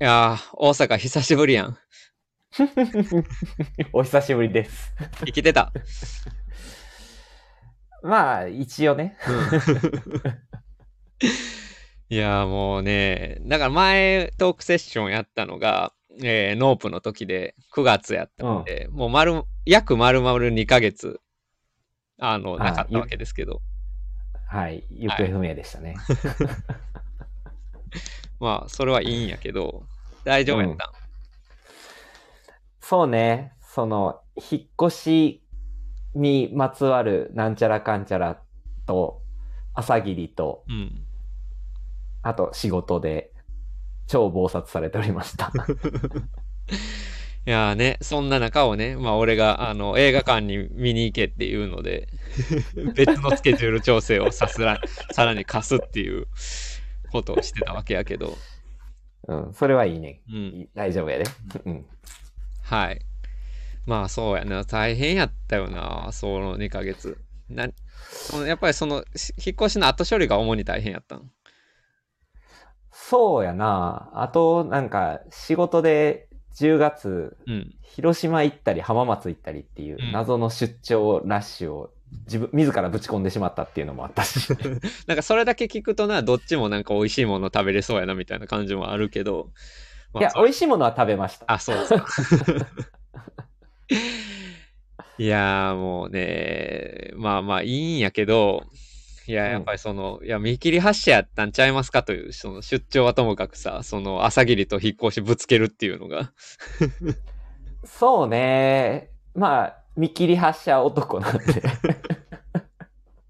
いやー、大阪久しぶりやん。お久しぶりです。生きてた。まあ、一応ね。いやーもうね、だから前トークセッションやったのが、えーノープの時で9月やったんで、もう丸、約丸々2ヶ月、あの、あなかったわけですけど、はい。行方不明でしたね。まあ、それはいいんやけど、大丈夫やったん、そうね。その、引っ越しにまつわるなんちゃらかんちゃらと、朝霧と、うん。あと仕事で超暴殺されておりました。いやーね、そんな中をね、まあ俺があの映画館に見に行けっていうので、別のスケジュール調整をさすら、さらに貸すっていうことをしてたわけやけど、うん、それはいいね。うん。い大丈夫やで。うん。はい。まあそうやな、大変やったよな、その2ヶ月。なそのやっぱりそのし引っ越しの後処理が主に大変やったん？そうやな。あと、なんか、仕事で10月、うん。広島行ったり浜松行ったりっていううん謎の出張ラッシュを自分、自らぶち込んでしまったっていうのもあったし。なんかそれだけ聞くとな、どっちもなんか美味しいもの食べれそうやなみたいな感じもあるけど。まあいや、そ美味しいものは食べました。あ、そうですか。いやーもうね、まあまあいいんやけど、いや、うんやっぱりその、いや、見切り発車やったんちゃいますかという、その出張はともかくさ、その朝霧と引っ越しぶつけるっていうのが、そうね。まあ、見切り発車男なんで。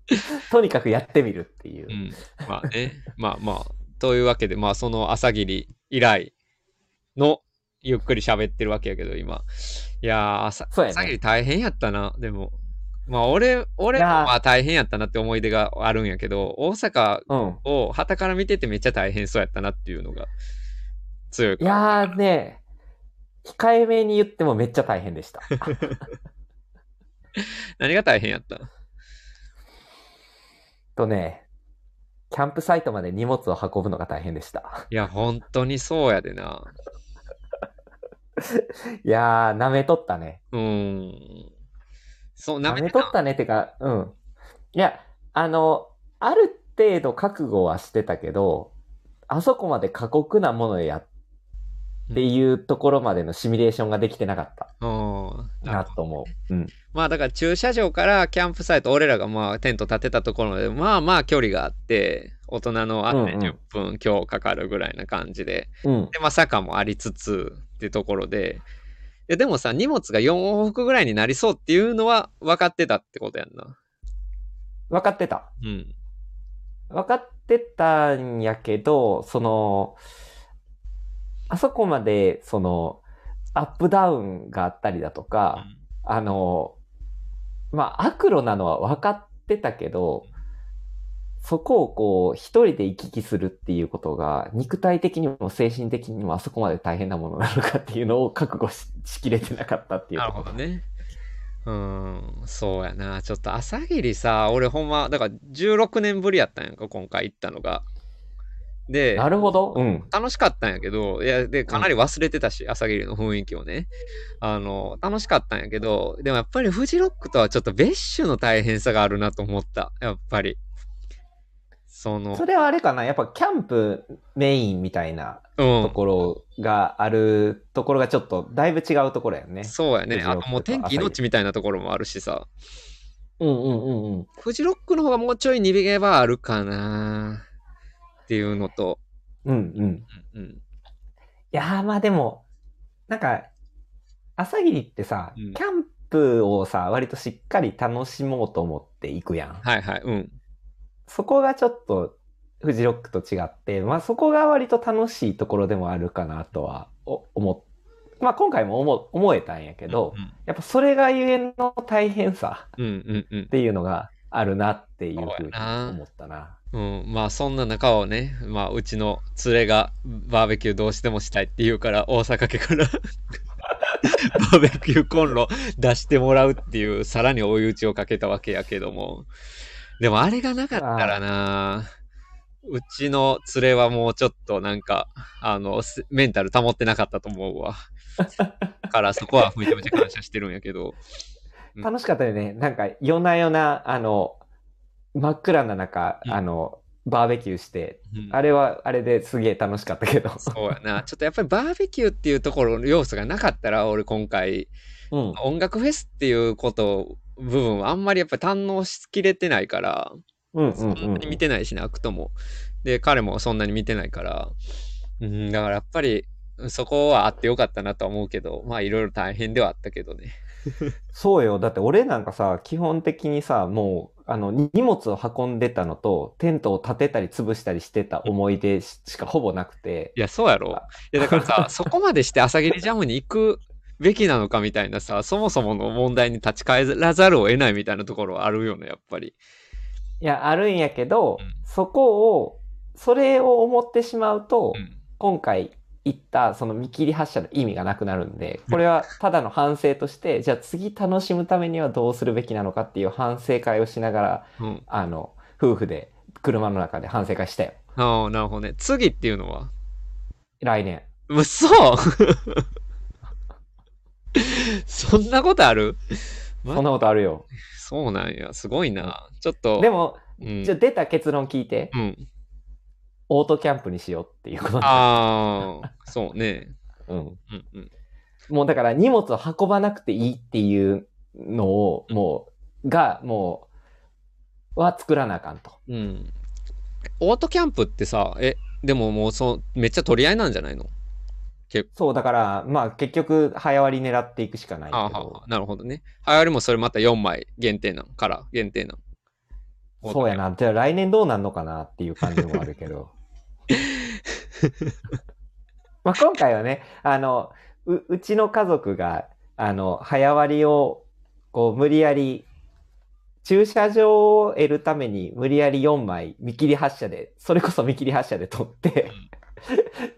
とにかくやってみるっていうう。ん、まあね、まあまあ、というわけで、まあその朝霧以来のゆっくり喋ってるわけやけど、今。いやー、朝ね朝霧大変やったな、でも。まあ俺、俺もまあ大変やったなって思い出があるんやけど、大阪うん。を旗から見ててめっちゃ大変そうやったなっていうのが強いいやーね、控えめに言ってもめっちゃ大変でした。何が大変やった？とね、キャンプサイトまで荷物を運ぶのが大変でした。いや、本当にそうやでな。いやー、舐めとったね。うーん。そう、な舐めめとったねってか、うん。いや、あの、ある程度覚悟はしてたけど、あそこまで過酷なものやっていうところまでのシミュレーションができてなかったうん。なと思う。うん。まあだから駐車場からキャンプサイト、俺らがまあテント立てたところまで、まあまあ距離があって、大人のあってうんうん10分今日かかるぐらいな感じで、うん。で、まあ坂もありつつってところで、いやでもさ、荷物が4往復ぐらいになりそうっていうのは分かってたってことやんな。分かってた。うん。分かってたんやけど、その、あそこまで、その、アップダウンがあったりだとか、あの、まあ、悪路なのは分かってたけど、そこをこう、一人で行き来するっていうことが、肉体的にも精神的にもあそこまで大変なものなのかっていうのを覚悟ししきれてなかったっていうな。るほどね。うーん、そうやな。ちょっと朝霧さ、俺ほんま、だから16年ぶりやったんやんか、今回行ったのが。で、なるほど。うん。楽しかったんやけど、いや、で、かなり忘れてたし、朝霧の雰囲気をね。あの、楽しかったんやけど、でもやっぱりフジロックとはちょっと別種の大変さがあるなと思った。やっぱり。その、それはあれかなやっぱキャンプメインみたいなうん。ところがあるところがちょっとだいぶ違うところやね。そうやね。あともう天気命みたいなところもあるしさ。うんうんうんうん。フジロックの方がもうちょい逃げ場あるかなっていうのと、うんうん。うんうん。いやーまあでも、なんか、朝霧ってさ、うんキャンプをさ、割としっかり楽しもうと思って行くやん。はいはい、うん。そこがちょっと、フジロックと違って、まあそこが割と楽しいところでもあるかなとはお思っまあ今回も思思えたんやけど、やっぱそれがゆえの大変さうんうんうんっ。ていうのがあるなっていうふうに思ったな。うん、まあそんな中をね、まあうちの連れがバーベキューどうしてもしたいって言うから大阪家から バーベキューコンロ出してもらうっていうさらに追い打ちをかけたわけやけどもでもあれがなかったらなうちの連れはもうちょっとなんか、あの、すメンタル保ってなかったと思うわ。からそこはめちゃめちゃ感謝してるんやけど。うん楽しかったよね。なんか、夜な夜な、あの、真っ暗な中、うんあの、バーベキューして、うんあれは、あれですげえ楽しかったけど。そうやな。ちょっとやっぱりバーベキューっていうところの要素がなかったら、俺今回、うん。音楽フェスっていうこと、部分はあんまりやっぱり堪能しきれてないから、うんうんそんなに見てないしね、アクトも。で、彼もそんなに見てないから、うん、だからやっぱり、そこはあってよかったなとは思うけど、まあいろいろ大変ではあったけどね。そうよ。だって俺なんかさ、基本的にさ、もう、あの、荷物を運んでたのと、テントを立てたり潰したりしてた思い出ししかほぼなくて。いや、そうやろ。いや、だからさ、そこまでして朝霧ジャムに行くべきなのかみたいなさ、そもそもの問題に立ち返らざるを得ないみたいなところはあるよね、やっぱり。いや、あるんやけど、うんそこを、それを思ってしまうと、うん。今回言ったその見切り発車の意味がなくなるんで、これはただの反省として、じゃあ次楽しむためにはどうするべきなのかっていう反省会をしながら、うん。あの、夫婦で車の中で反省会したよ。ああ、なるほどね。次っていうのは？来年。嘘 そんなことある？まそんなことあるよ。そうなんや。すごいな。ちょっと。でも、うんじゃあ出た結論聞いて、うん。オートキャンプにしようっていうことだああ、そうね。うん。うんうん。もうだから荷物を運ばなくていいっていうのを、もう、が、もう、は作らなあかんと。うん。オートキャンプってさ、え、でももうそう、めっちゃ取り合いなんじゃないの？そう、だから、まあ結局、早割り狙っていくしかないけど。ああはあなるほどね。はやりもそれまた4枚限定なんから、限定なん。そうやな。じゃあ来年どうなんのかなっていう感じもあるけど。まあ今回はね、あの、う、うちの家族が、あの、早割りを、こう、無理やり、駐車場を得るために無理やり4枚見切り発車で、それこそ見切り発車で取って、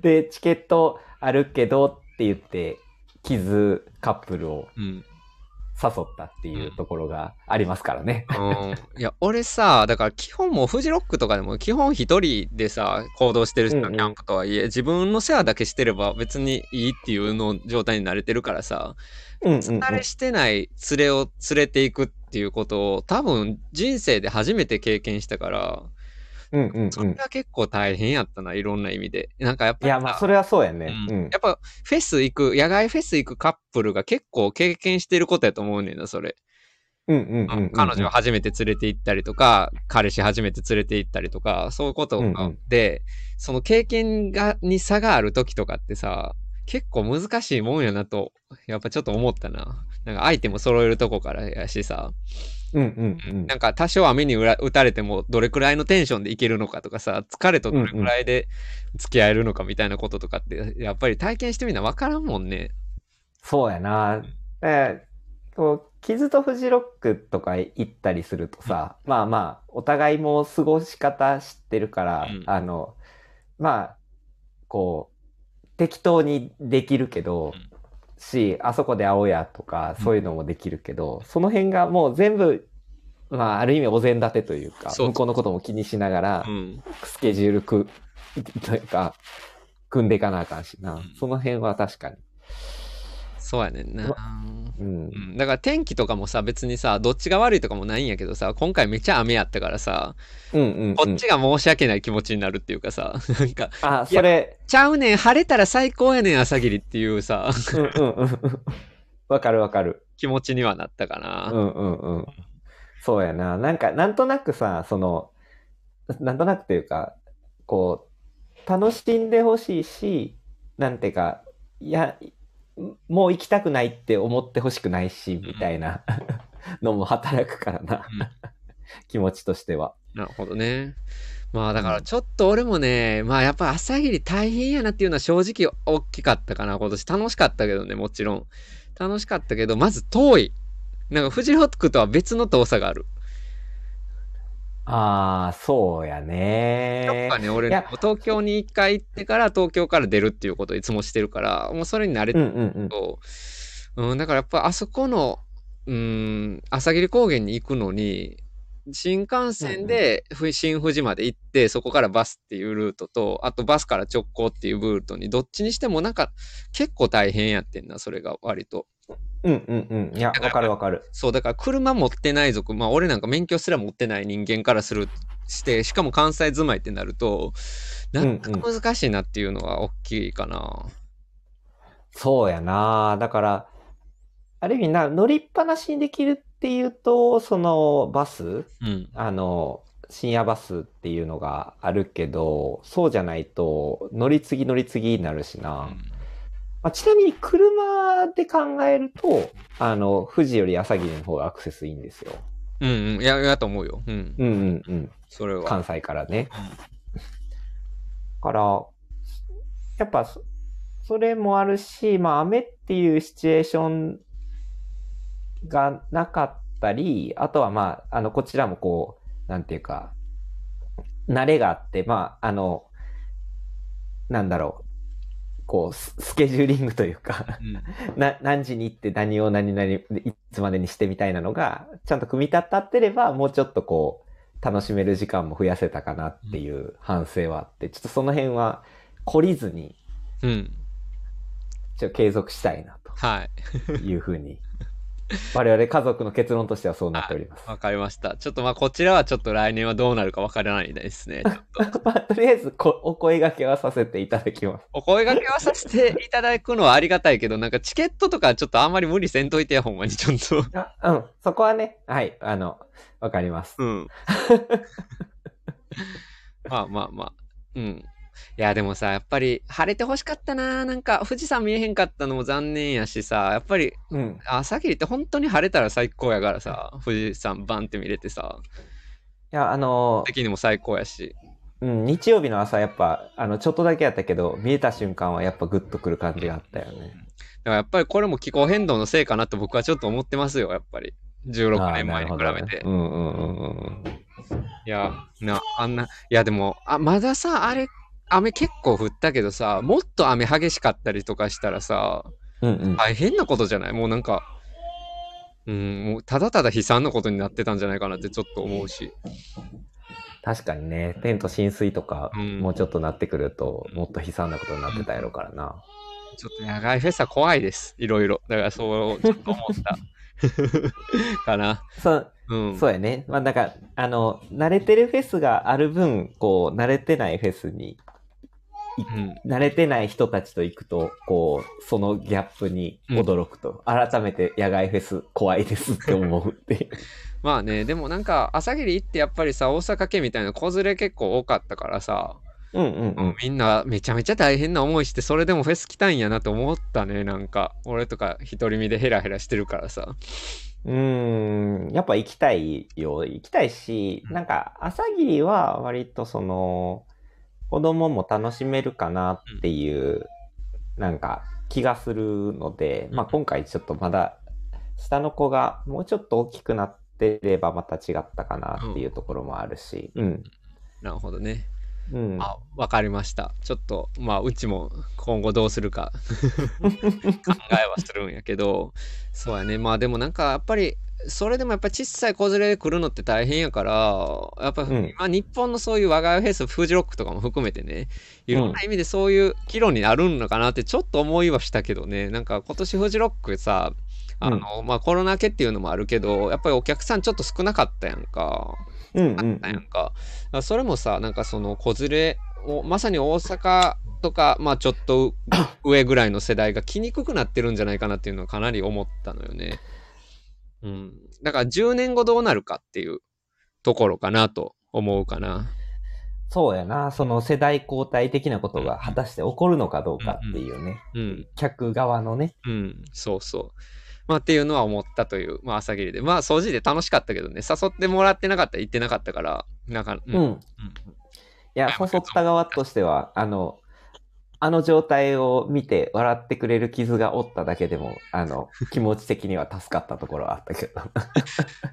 で、チケットあるけどって言って、傷カップルをうん。誘ったっていうところがありますからね。うん。いや、俺さ、だから基本もうフジロックとかでも基本一人でさ、行動してる人うんうん。キャンプとはいえ、自分の世話だけしてれば別にいいっていうの状態に慣れてるからさ、うんうん、うん。慣れしてない連れを連れていくっていうことを多分人生で初めて経験したから、うんうんうん。それが結構大変やったな、いろんな意味で。なんかやっぱいや、まあ、それはそうやね。ううんん。やっぱフェス行く、野外フェス行くカップルが結構経験してることやと思うねんな、それ。彼女を初めて連れて行ったりとか、彼氏初めて連れて行ったりとか、そういうことうんうんで、その経験がに差がある時とかってさ、結構難しいもんやなと、やっぱちょっと思ったな。なんかアイテム揃えるとこからやしさ、うんうんうん。なんか多少雨にうら打たれてもどれくらいのテンションでいけるのかとかさ、疲れとどれくらいで付き合えるのかみたいなこととかって、やっぱり体験してみな分からんもんね。そうやな。えこう、キズとフジロックとか行ったりするとさ、まあまあ、お互いも過ごし方知ってるから、うんあの、まあ、こう、適当にできるけど、うんし、あそこで会おうやとか、そういうのもできるけど、その辺がもう全部、まあ、ある意味お膳立てというか、向こうのことも気にしながら、うん。スケジュールく、というか、組んでいかなあかんしな。んその辺は確かに。そうやねんな。うんう。ん、だから天気とかもさ別にさどっちが悪いとかもないんやけどさ今回めっちゃ雨やったからさうんうん、うん。こっちが申し訳ない気持ちになるっていうかさ なんかあ、それ、ちゃうねん晴れたら最高やねん朝霧っていうさ。わかるわかる。気持ちにはなったかな、うんうんうん。そうやな。なんか、なんとなくさ、その、なんとなくというか、こう、楽しんでほしいし、なんていうか、いや、もう行きたくないって思ってほしくないし、みたいな。のも働くからな。気持ちとしては。なるほどね。まあだからちょっと俺もねまあやっぱ朝霧大変やなっていうのは正直大きかったかな。今年楽しかったけどねもちろん。楽しかったけどまず遠い。なんかフジロックとは別の遠さがあるああ、そうややねっぱね、俺東京に一回行ってから東京から出るっていうことをいつもしてるから、もうそれに慣れてうんうんうん。うん、だからやっぱあそこの、うん、朝霧高原に行くのに、新幹線でふ新富士まで行って、そこからバスっていうルートと、あとバスから直行っていうルートに、どっちにしてもなんか結構大変やってんな、それが割と。うんうんうん。いや、わかるわかる。そう、だから車持ってない族、まあ俺なんか免許すら持ってない人間からする、して、しかも関西住まいってなると、なんか難しいなっていうのは大きいかな。そうやなだから、ある意味な、乗りっぱなしにできるっていうと、そのバス、うん。あの、深夜バスっていうのがあるけど、そうじゃないと、乗り継ぎ乗り継ぎになるしな。まあ、ちなみに車で考えると、あの、富士より朝霧の方がアクセスいいんですよ。うんうん。いや、いやと思うよ。うん。うんうんうん。それは。関西からね。から、やっぱそ、それもあるし、まあ、雨っていうシチュエーションがなかったり、あとはまあ、あの、こちらもこう、なんていうか、慣れがあって、まあ、あの、なんだろう、こう、ススケジューリングというか、うん。な、何時に行って何を何々、いつまでにしてみたいなのが、ちゃんと組み立ってれば、もうちょっとこう、楽しめる時間も増やせたかなっていう反省はあって、ちょっとその辺は懲りずに、うん。ちょっと継続したいなはい。というふうに、我々家族の結論としてはそうなっております。わかりました。ちょっとまあ、こちらはちょっと来年はどうなるかわからないですね。と まあ、とりあえずこ、お声掛けはさせていただきます。お声掛けはさせていただくのはありがたいけど、なんかチケットとかちょっとあんまり無理せんといてや、ほんまにちょっと。あうん、そこはね、はい、あの、わかります。うん。まあまあまあ。うん。いや、でもさ、やっぱり晴れてほしかったな。なんか富士山見えへんかったのも残念やしさ、やっぱりうん。朝霧って本当に晴れたら最高やからさ、富士山バンって見れてさ、いや、あの、的にも最高やし。うん、日曜日の朝やっぱ、あの、ちょっとだけやったけど、見えた瞬間はやっぱグッとくる感じがあったよね。だからやっぱりこれも気候変動のせいかなと僕はちょっと思ってますよ、やっぱり。16あー年前に比べて。ねうんうんうんうん。いや、な、あんな、いやでも、あ、まださ、あれ、雨結構降ったけどさ、もっと雨激しかったりとかしたらさ、うんうん。大変なことじゃない？もうなんか、うん、もうただただ悲惨なことになってたんじゃないかなってちょっと思うし。確かにね、テント浸水とか、うんもうちょっとなってくると、もっと悲惨なことになってたやろうからな。ちょっと野外フェスは怖いです。いろいろ。だからそう、ちょっと思った。かな。そう、うん。そうやね。まあなんか、あの、慣れてるフェスがある分、こう、慣れてないフェスに、うん。慣れてない人たちと行くと、こう、そのギャップに驚くと、改めて野外フェス怖いですって思うっていう。まあね、でもなんか、朝霧行ってやっぱりさ、大阪県みたいな子連れ結構多かったからさ、うんうんうん。みんなめちゃめちゃ大変な思いして、それでもフェス来たんやなと思ったね、なんか。俺とか独り身でヘラヘラしてるからさ。うーん、やっぱ行きたいよ。行きたいし、うんなんか、朝霧は割とその、子供も楽しめるかなっていう、なんか、気がするので、まあ今回ちょっとまだ、下の子がもうちょっと大きくなってればまた違ったかなっていうところもあるし、うん。なるほどね。うん。あ、わかりました。ちょっと、まあ、うちも今後どうするか 考えはするんやけど、そうやね。まあでもなんかやっぱり、それでもやっぱ小さい子連れで来るのって大変やから、やっぱ、うんまあ日本のそういう我が家フェス、フジロックとかも含めてね、いろんな意味でそういう岐路になるのかなってちょっと思いはしたけどね、なんか今年フジロックさ、あの、まあコロナ明けっていうのもあるけど、やっぱりお客さんちょっと少なかったやんか。うんうんあったやんか。だからそれもさ、なんかその子連れを、まさに大阪とか、まあちょっと上ぐらいの世代が来にくくなってるんじゃないかなっていうのはかなり思ったのよね。うん。だから10年後どうなるかっていうところかなと思うかな。そうやな。その世代交代的なことが果たして起こるのかどうかっていうね。うん。客側のね。うん。そうそう。まあっていうのは思ったという、まあ朝霧で。まあ掃除で楽しかったけどね、誘ってもらってなかったら行ってなかったから、なんか、うん。うん。うんいや、誘った側としては、あの、あの状態を見て笑ってくれる傷が負っただけでも、あの、気持ち的には助かったところはあったけど。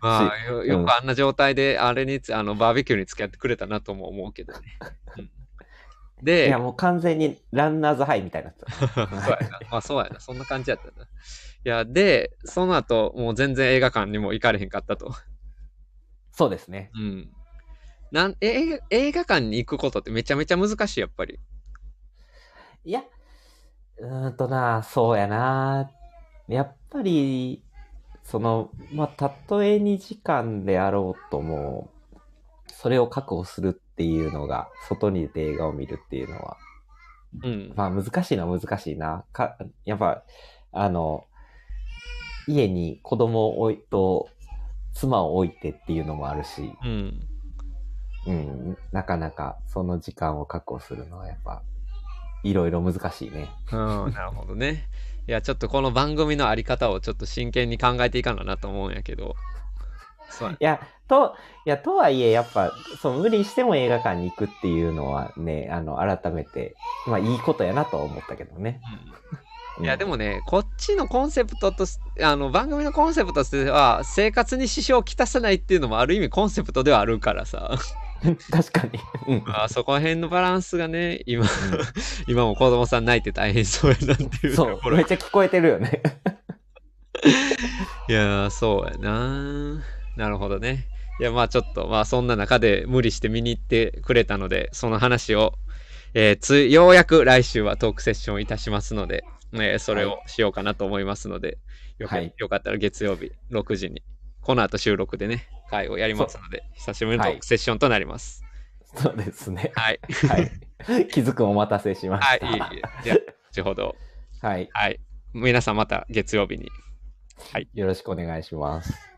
まあ、よよくあんな状態で、あれにつ、あの、バーベキューに付き合ってくれたなとも思うけどね。うんいで、や、もう完全にランナーズハイみたいになってた。そうやな。まあそうやな。そんな感じやったな。いや、で、その後、もう全然映画館にも行かれへんかったと。そうですね。うん。なんえ映画館に行くことってめちゃめちゃ難しい、やっぱり。いや、うーんとな、そうやな。やっぱり、その、まあ、たとえ2時間であろうとも、それを確保するっていうのが、外に出て映画を見るっていうのは、うん。まあ難しいのは難しいな。か、やっぱ、あの、家に子供を置いと、妻を置いてっていうのもあるし、うん。うん、なかなかその時間を確保するのはやっぱ、いろいろ難しいね。うん、なるほどね。いや、ちょっとこの番組のあり方をちょっと真剣に考えていかななと思うんやけど。そうやいや、と、いや、とはいえ、やっぱ、そう、無理しても映画館に行くっていうのはね、あの、改めて、まあ、いいことやなとは思ったけどね。うんいや、でもね、こっちのコンセプトとす、あの、番組のコンセプトとしては、生活に支障をきたさないっていうのもある意味コンセプトではあるからさ。うん、確かに。うん。あそこら辺のバランスがね、今、今も子供さん泣いて大変そうやなっていうそう、めっちゃ聞こえてるよね。いやー、そうやな。なるほどね。いや、まあちょっと、まあそんな中で無理して見に行ってくれたので、その話を、えーつい、ようやく来週はトークセッションいたしますので、えーそれをしようかなと思いますので、よかはいよかったら月曜日6時に、この後収録でね、会をやりますので、久しぶりのトークセッションとなります。そうですね。はい。はい。気づくお待たせしまはい。した。いいいいじゃあ後ほど。はい。はい。皆さんまた月曜日に。よろしくお願いします。